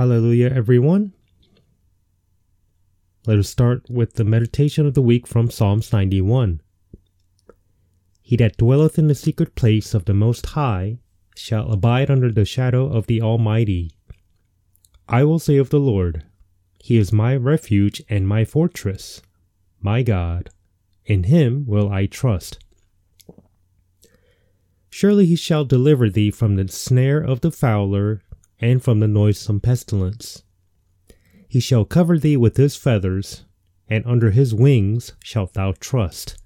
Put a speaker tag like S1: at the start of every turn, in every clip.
S1: Hallelujah, everyone. Let us start with the meditation of the week from Psalms 91. He that dwelleth in the secret place of the Most High shall abide under the shadow of the Almighty. I will say of the Lord, He is my refuge and my fortress, my God. In him will I trust. Surely he shall deliver thee from the snare of the fowler and from the noisome pestilence. He shall cover thee with his feathers, and under his wings shalt thou trust.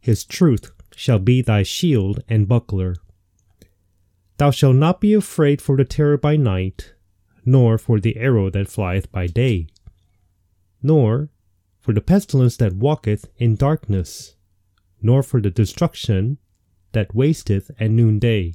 S1: His truth shall be thy shield and buckler. Thou shalt not be afraid for the terror by night, nor for the arrow that flieth by day, nor for the pestilence that walketh in darkness, nor for the destruction that wasteth at noonday.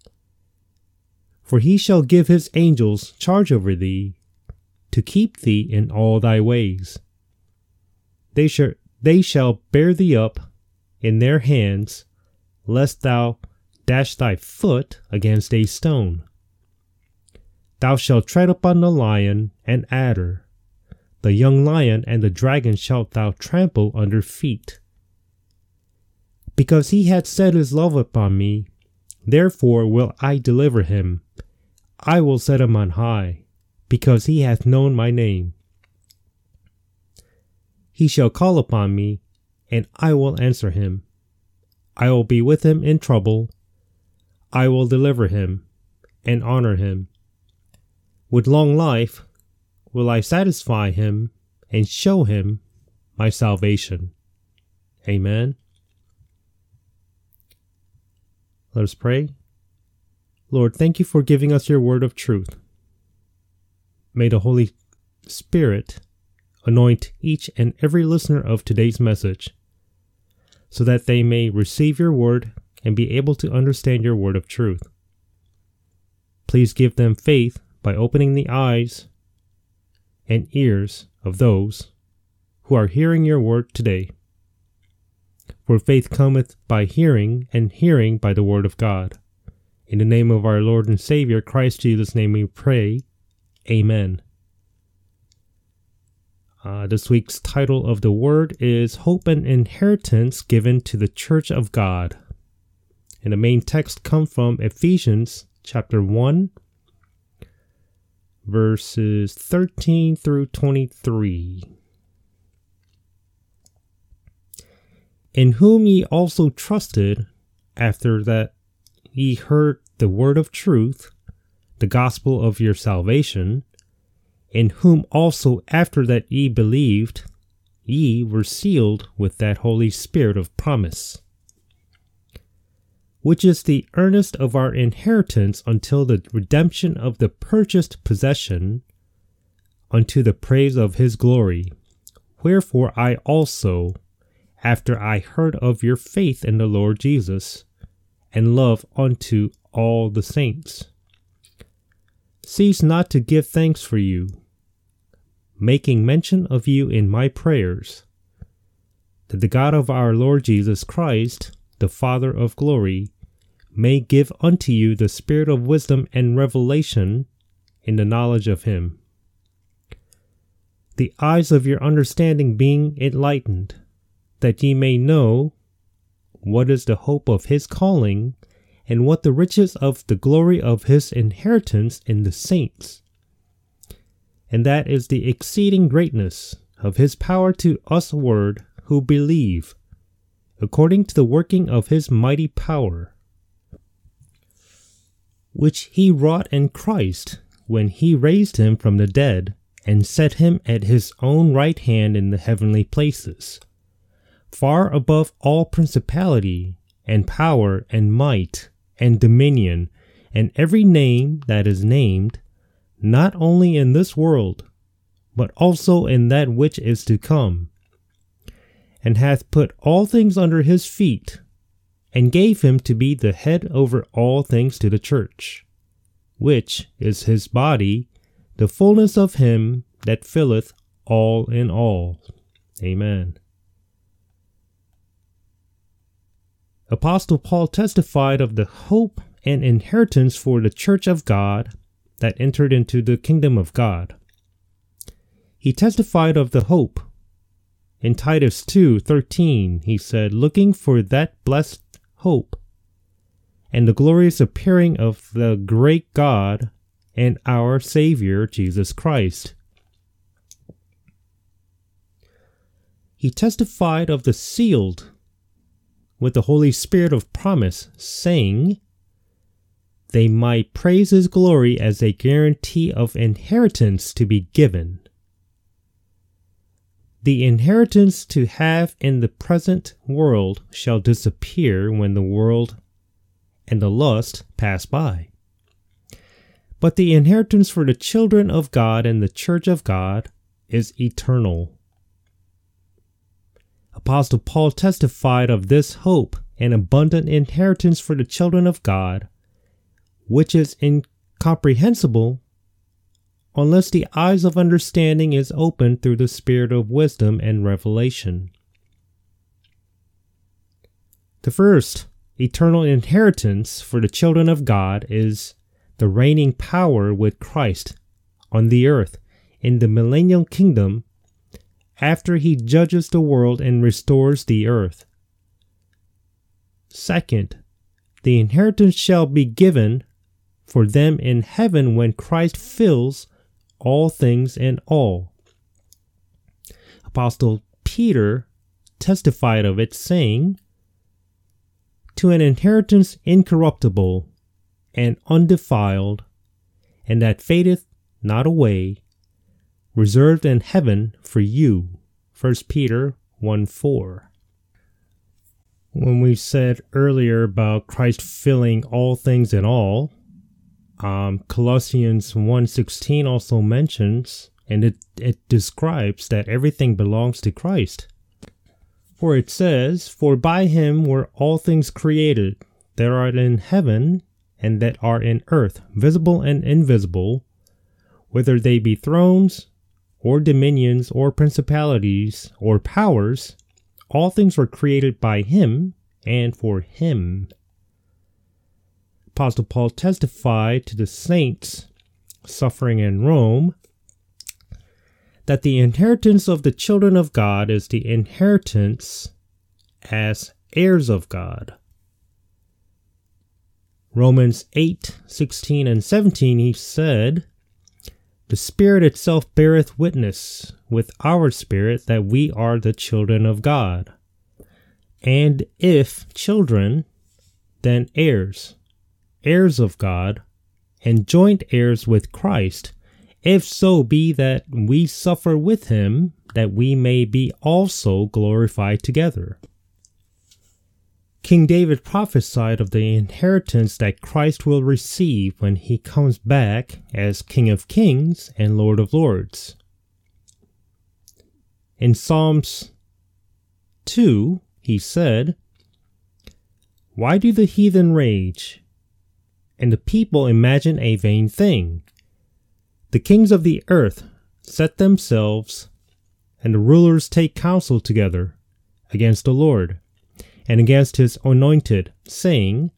S1: For he shall give his angels charge over thee, to keep thee in all thy ways. They shall, they shall bear thee up in their hands, lest thou dash thy foot against a stone. Thou shalt tread upon the lion and adder, the young lion and the dragon shalt thou trample under feet. Because he hath set his love upon me, therefore will I deliver him. I will set him on high, because he hath known my name. He shall call upon me, and I will answer him. I will be with him in trouble. I will deliver him and honor him. With long life will I satisfy him and show him my salvation. Amen. Let us pray. Lord, thank you for giving us your word of truth. May the Holy Spirit anoint each and every listener of today's message so that they may receive your word and be able to understand your word of truth. Please give them faith by opening the eyes and ears of those who are hearing your word today. For faith cometh by hearing, and hearing by the word of God. In the name of our Lord and Savior, Christ Jesus' name we pray. Amen. Uh, this week's title of the word is Hope and Inheritance Given to the Church of God. And the main text comes from Ephesians chapter 1, verses 13 through 23. In whom ye also trusted, after that ye heard the word of truth, the gospel of your salvation, in whom also after that ye believed, ye were sealed with that Holy Spirit of promise which is the earnest of our inheritance until the redemption of the purchased possession, unto the praise of his glory. Wherefore I also, after I heard of your faith in the Lord Jesus, and love unto all the saints, cease not to give thanks for you, making mention of you in my prayers, that the God of our Lord Jesus Christ, the Father of glory, may give unto you the spirit of wisdom and revelation in the knowledge of him. The eyes of your understanding being enlightened, that ye may know what is the hope of his calling, and what the riches of the glory of his inheritance in the saints. And that is the exceeding greatness of his power to us word who believe according to the working of his mighty power, which he wrought in Christ when he raised him from the dead and set him at his own right hand in the heavenly places, far above all principality and power and might and dominion and every name that is named, not only in this world, but also in that which is to come, and hath put all things under his feet, and gave him to be the head over all things to the church, which is his body, the fullness of him that filleth all in all. Amen. Apostle Paul testified of the hope and inheritance for the church of God that entered into the kingdom of God. He testified of the hope. In Titus 2:13 he said, "Looking for that blessed hope and the glorious appearing of the great God and our Savior Jesus Christ." He testified of the sealed with the Holy Spirit of promise, saying, They might praise His glory as a guarantee of inheritance to be given. The inheritance to have in the present world shall disappear when the world and the lust pass by. But the inheritance for the children of God and the church of God is eternal. Apostle Paul testified of this hope and abundant inheritance for the children of God, which is incomprehensible unless the eyes of understanding is opened through the spirit of wisdom and revelation. The first eternal inheritance for the children of God is the reigning power with Christ on the earth in the millennial kingdom after he judges the world and restores the earth. Second, the inheritance shall be given for them in heaven when Christ fills all things in all. Apostle Peter testified of it, saying, To an inheritance incorruptible and undefiled, and that fadeth not away, reserved in heaven for you. 1 Peter 1 4. When we said earlier about Christ filling all things in all, um, Colossians 1.16 also mentions, and it, it describes that everything belongs to Christ. For it says, For by him were all things created, that are in heaven and that are in earth, visible and invisible, whether they be thrones, or dominions, or principalities, or powers, all things were created by him and for him. Apostle Paul testified to the saints suffering in Rome that the inheritance of the children of God is the inheritance as heirs of God. Romans 8 16 and 17, he said, The Spirit itself beareth witness with our spirit that we are the children of God. And if children, then heirs heirs of God, and joint heirs with Christ, if so be that we suffer with him, that we may be also glorified together. King David prophesied of the inheritance that Christ will receive when he comes back as King of Kings and Lord of Lords. In Psalms 2, he said, Why do the heathen rage and the people imagine a vain thing. The kings of the earth set themselves, and the rulers take counsel together against the Lord and against his anointed, saying,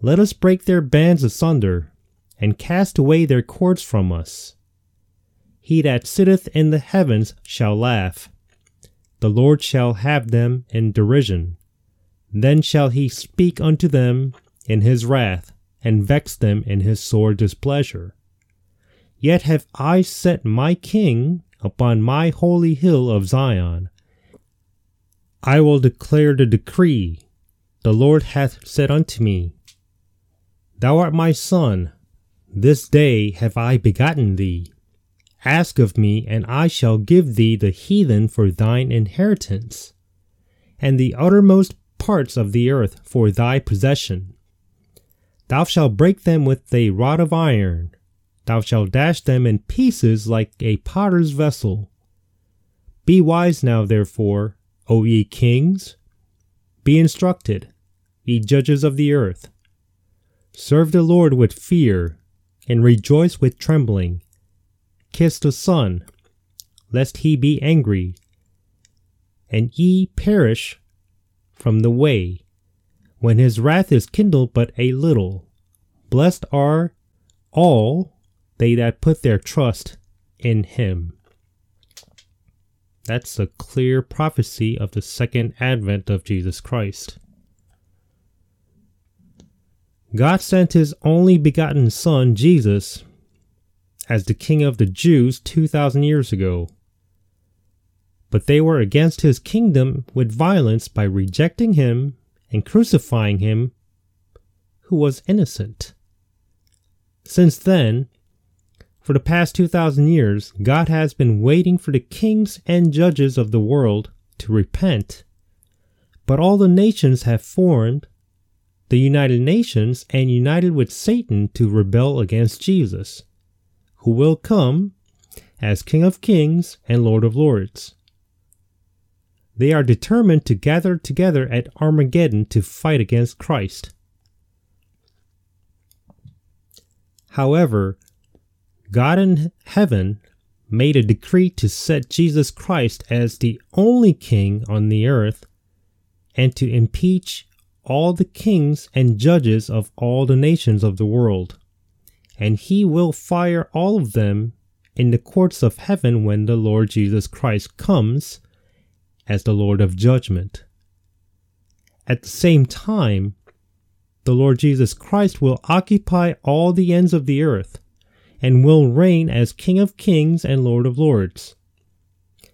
S1: Let us break their bands asunder, and cast away their cords from us. He that sitteth in the heavens shall laugh. The Lord shall have them in derision. Then shall he speak unto them in his wrath and vex them in his sore displeasure. Yet have I set my king upon my holy hill of Zion. I will declare the decree. The Lord hath said unto me, Thou art my son, this day have I begotten thee. Ask of me, and I shall give thee the heathen for thine inheritance, and the uttermost parts of the earth for thy possession. Thou shalt break them with a rod of iron. Thou shalt dash them in pieces like a potter's vessel. Be wise now, therefore, O ye kings. Be instructed, ye judges of the earth. Serve the Lord with fear, and rejoice with trembling. Kiss the Son, lest he be angry, and ye perish from the way, when his wrath is kindled but a little. Blessed are all they that put their trust in him. That's a clear prophecy of the second advent of Jesus Christ. God sent his only begotten Son, Jesus, as the King of the Jews 2,000 years ago. But they were against his kingdom with violence by rejecting him and crucifying him who was innocent. Since then, for the past 2,000 years, God has been waiting for the kings and judges of the world to repent. But all the nations have formed the United Nations and united with Satan to rebel against Jesus, who will come as King of Kings and Lord of Lords. They are determined to gather together at Armageddon to fight against Christ. However, God in heaven made a decree to set Jesus Christ as the only king on the earth and to impeach all the kings and judges of all the nations of the world. And he will fire all of them in the courts of heaven when the Lord Jesus Christ comes as the Lord of judgment. At the same time, the Lord Jesus Christ will occupy all the ends of the earth and will reign as King of kings and Lord of lords.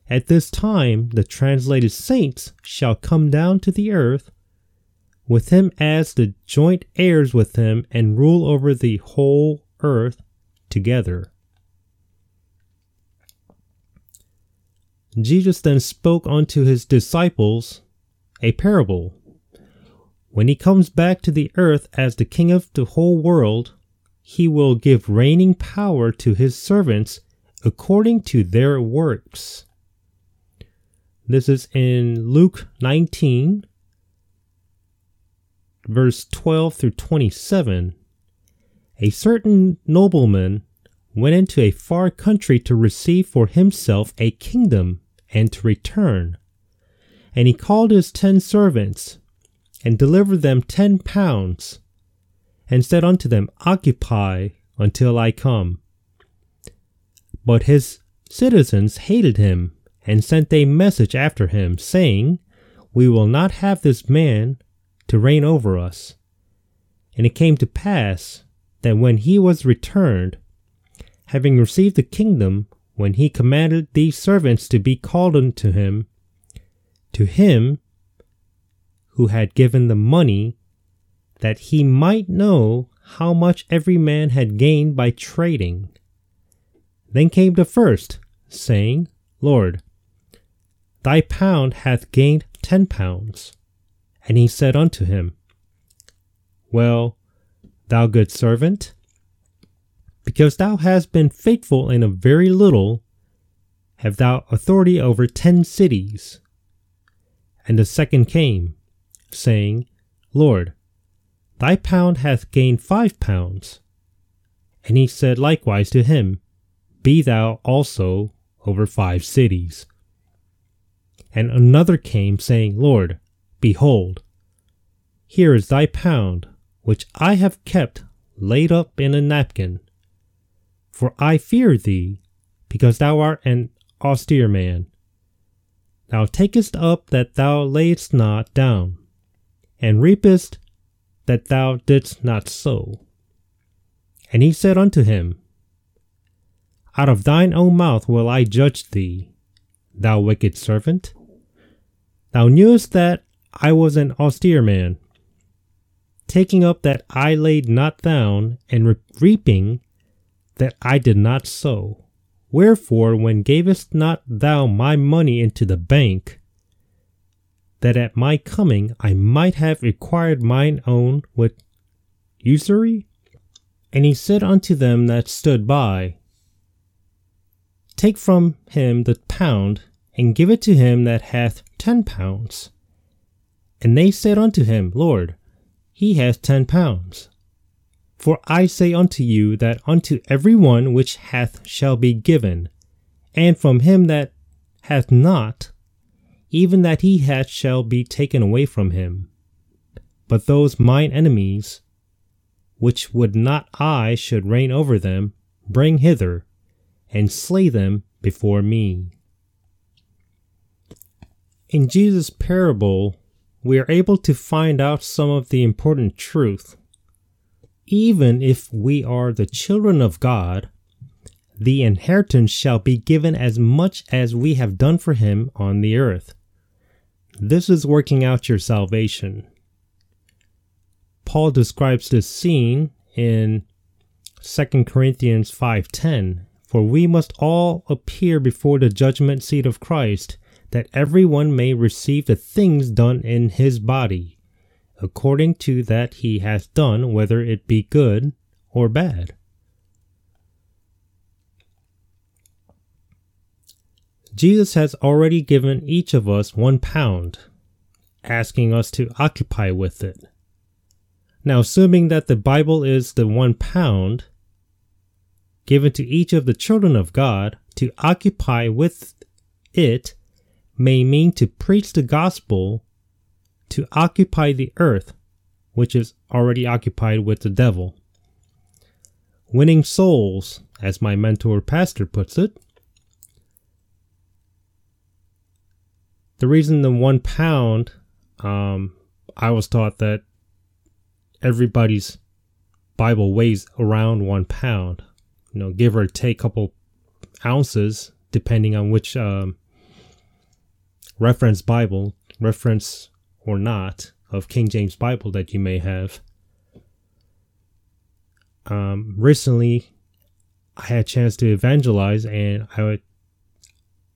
S1: At this time, the translated saints shall come down to the earth with him as the joint heirs with him and rule over the whole earth together. Jesus then spoke unto his disciples a parable. When he comes back to the earth as the king of the whole world, he will give reigning power to his servants according to their works. This is in Luke 19, verse 12 through 27. A certain nobleman went into a far country to receive for himself a kingdom and to return. And he called his ten servants, and delivered them ten pounds, and said unto them, Occupy until I come. But his citizens hated him, and sent a message after him, saying, We will not have this man to reign over us. And it came to pass that when he was returned, having received the kingdom, when he commanded these servants to be called unto him, to him who had given the money, that he might know how much every man had gained by trading. Then came the first, saying, Lord, thy pound hath gained ten pounds. And he said unto him, Well, thou good servant, because thou hast been faithful in a very little, have thou authority over ten cities. And the second came, saying, Lord, thy pound hath gained five pounds. And he said likewise to him, Be thou also over five cities. And another came, saying, Lord, behold, here is thy pound, which I have kept laid up in a napkin. For I fear thee, because thou art an austere man. Thou takest up that thou layest not down, and reapest that thou didst not sow. And he said unto him, Out of thine own mouth will I judge thee, thou wicked servant. Thou knewest that I was an austere man, taking up that I laid not down, and reaping that I did not sow. Wherefore, when gavest not thou my money into the bank, that at my coming I might have acquired mine own with usury? And he said unto them that stood by, Take from him the pound, and give it to him that hath ten pounds. And they said unto him, Lord, he hath ten pounds. For I say unto you that unto every one which hath shall be given, and from him that hath not, even that he hath shall be taken away from him. But those mine enemies, which would not I should reign over them, bring hither, and slay them before me. In Jesus' parable, we are able to find out some of the important truth. Even if we are the children of God, the inheritance shall be given as much as we have done for him on the earth. This is working out your salvation. Paul describes this scene in 2 Corinthians 5:10, for we must all appear before the judgment seat of Christ, that everyone may receive the things done in his body, according to that he hath done, whether it be good or bad. Jesus has already given each of us one pound, asking us to occupy with it. Now, assuming that the Bible is the one pound given to each of the children of God to occupy with it may mean to preach the gospel, to occupy the earth, which is already occupied with the devil. Winning souls, as my mentor pastor puts it, the reason the one pound, um, I was taught that everybody's Bible weighs around one pound, you know, give or take a couple ounces, depending on which um, reference Bible, reference or not, of King James Bible that you may have. Um, recently, I had a chance to evangelize, and I would,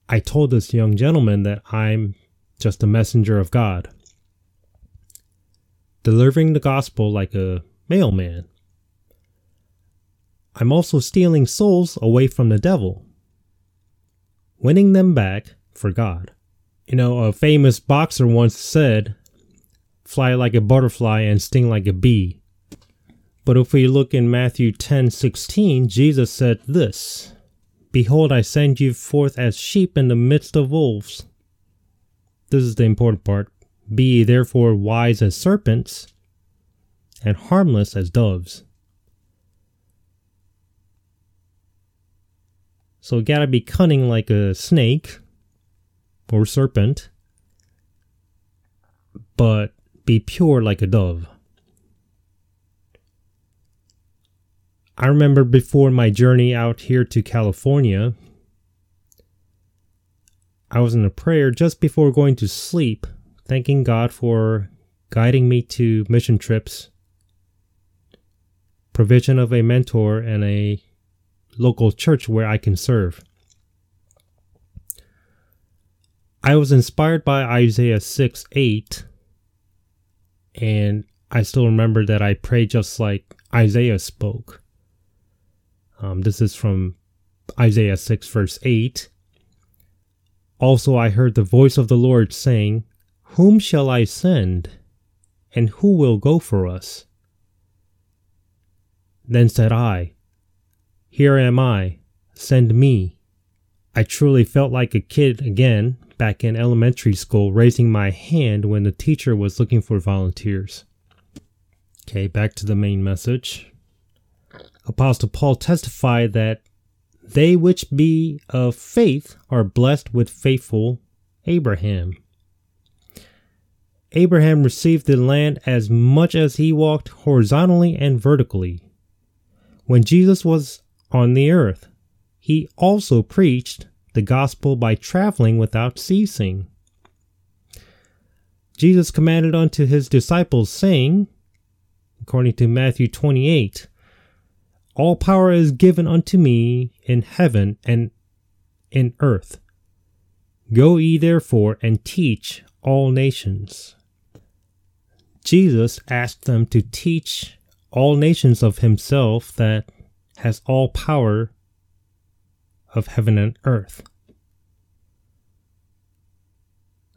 S1: I told this young gentleman that I'm just a messenger of God, delivering the gospel like a mailman. I'm also stealing souls away from the devil, winning them back for God. You know, a famous boxer once said, fly like a butterfly and sting like a bee. But if we look in Matthew 10:16, Jesus said this Behold, I send you forth as sheep in the midst of wolves. This is the important part. Be therefore wise as serpents and harmless as doves. So gotta be cunning like a snake or serpent, but be pure like a dove. I remember before my journey out here to California, I was in a prayer just before going to sleep, thanking God for guiding me to mission trips, provision of a mentor, and a local church where I can serve. I was inspired by Isaiah 6 8, and I still remember that I prayed just like Isaiah spoke. Um, this is from Isaiah 6, verse 8. Also, I heard the voice of the Lord saying, Whom shall I send? And who will go for us? Then said I, Here am I, send me. I truly felt like a kid again back in elementary school, raising my hand when the teacher was looking for volunteers. Okay, back to the main message. Apostle Paul testified that they which be of faith are blessed with faithful Abraham. Abraham received the land as much as he walked horizontally and vertically. When Jesus was on the earth, he also preached the gospel by traveling without ceasing. Jesus commanded unto his disciples, saying, according to Matthew 28, all power is given unto me in heaven and in earth. Go ye therefore and teach all nations. Jesus asked them to teach all nations of himself that has all power of heaven and earth.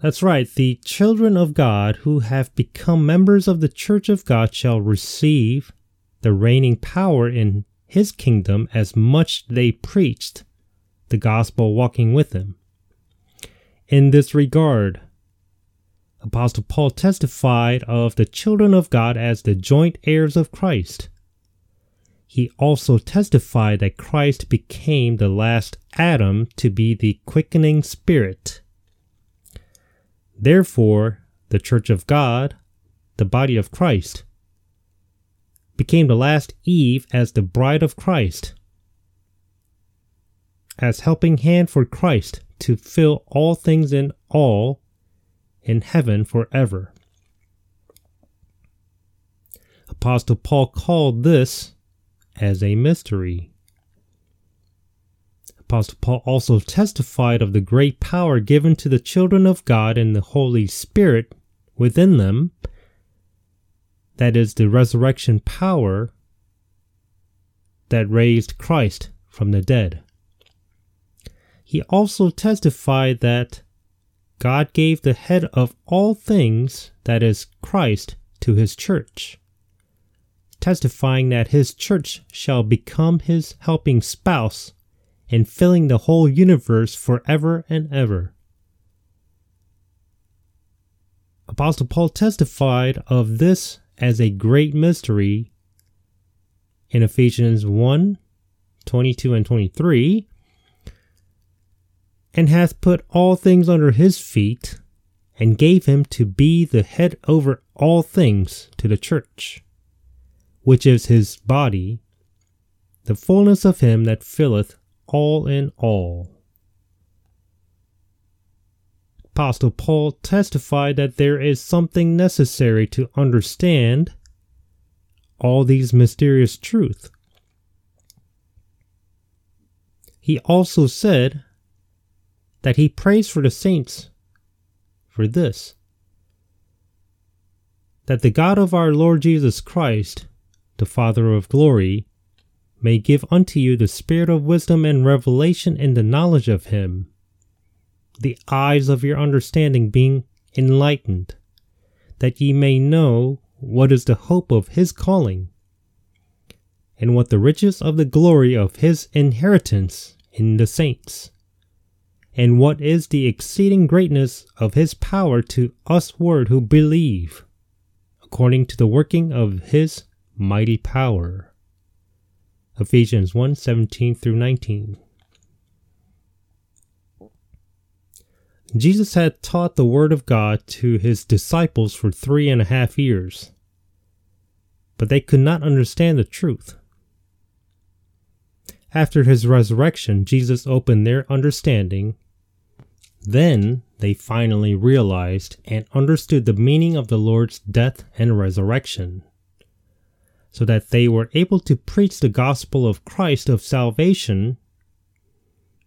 S1: That's right, the children of God who have become members of the church of God shall receive the reigning power in his kingdom as much they preached the gospel walking with him. In this regard, Apostle Paul testified of the children of God as the joint heirs of Christ. He also testified that Christ became the last Adam to be the quickening spirit. Therefore, the church of God, the body of Christ, became the last Eve as the bride of Christ, as helping hand for Christ to fill all things in all in heaven forever. Apostle Paul called this as a mystery. Apostle Paul also testified of the great power given to the children of God and the Holy Spirit within them, that is, the resurrection power that raised Christ from the dead. He also testified that God gave the head of all things, that is, Christ, to his church, testifying that his church shall become his helping spouse in filling the whole universe forever and ever. Apostle Paul testified of this as a great mystery in Ephesians 1 22 and 23 and hath put all things under his feet, and gave him to be the head over all things to the church, which is his body, the fullness of him that filleth all in all. Apostle Paul testified that there is something necessary to understand all these mysterious truths. He also said that he prays for the saints for this that the God of our Lord Jesus Christ, the Father of glory, may give unto you the spirit of wisdom and revelation in the knowledge of him, the eyes of your understanding being enlightened, that ye may know what is the hope of his calling, and what the riches of the glory of his inheritance in the saints and what is the exceeding greatness of his power to us word who believe, according to the working of his mighty power. Ephesians 1 17 through 19. Jesus had taught the Word of God to his disciples for three and a half years, but they could not understand the truth. After his resurrection, Jesus opened their understanding then they finally realized and understood the meaning of the Lord's death and resurrection, so that they were able to preach the gospel of Christ of salvation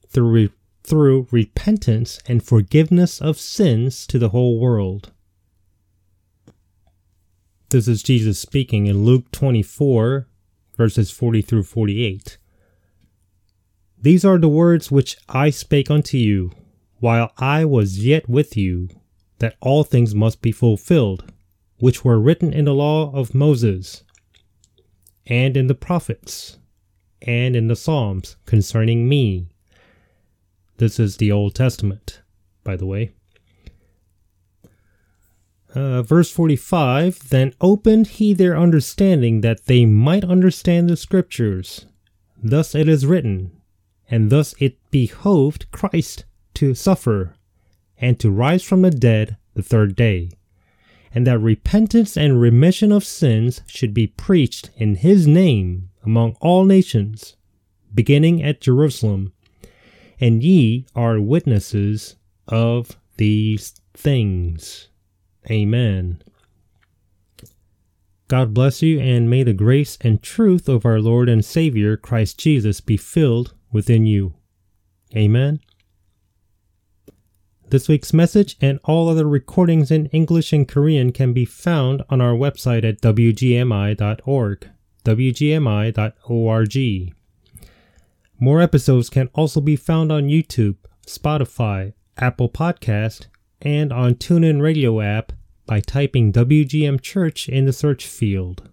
S1: through, through repentance and forgiveness of sins to the whole world. This is Jesus speaking in Luke 24, verses 40 through 48. These are the words which I spake unto you while I was yet with you, that all things must be fulfilled, which were written in the law of Moses, and in the prophets, and in the Psalms concerning me. This is the Old Testament, by the way. Uh, verse 45 Then opened he their understanding that they might understand the Scriptures. Thus it is written, and thus it behoved Christ to suffer and to rise from the dead the third day, and that repentance and remission of sins should be preached in his name among all nations, beginning at Jerusalem. And ye are witnesses of these things. Amen. God bless you, and may the grace and truth of our Lord and Savior Christ Jesus be filled within you. Amen. This week's message and all other recordings in English and Korean can be found on our website at wgmi.org. wgmi.org. More episodes can also be found on YouTube, Spotify, Apple Podcast, and on TuneIn Radio app by typing WGM Church in the search field.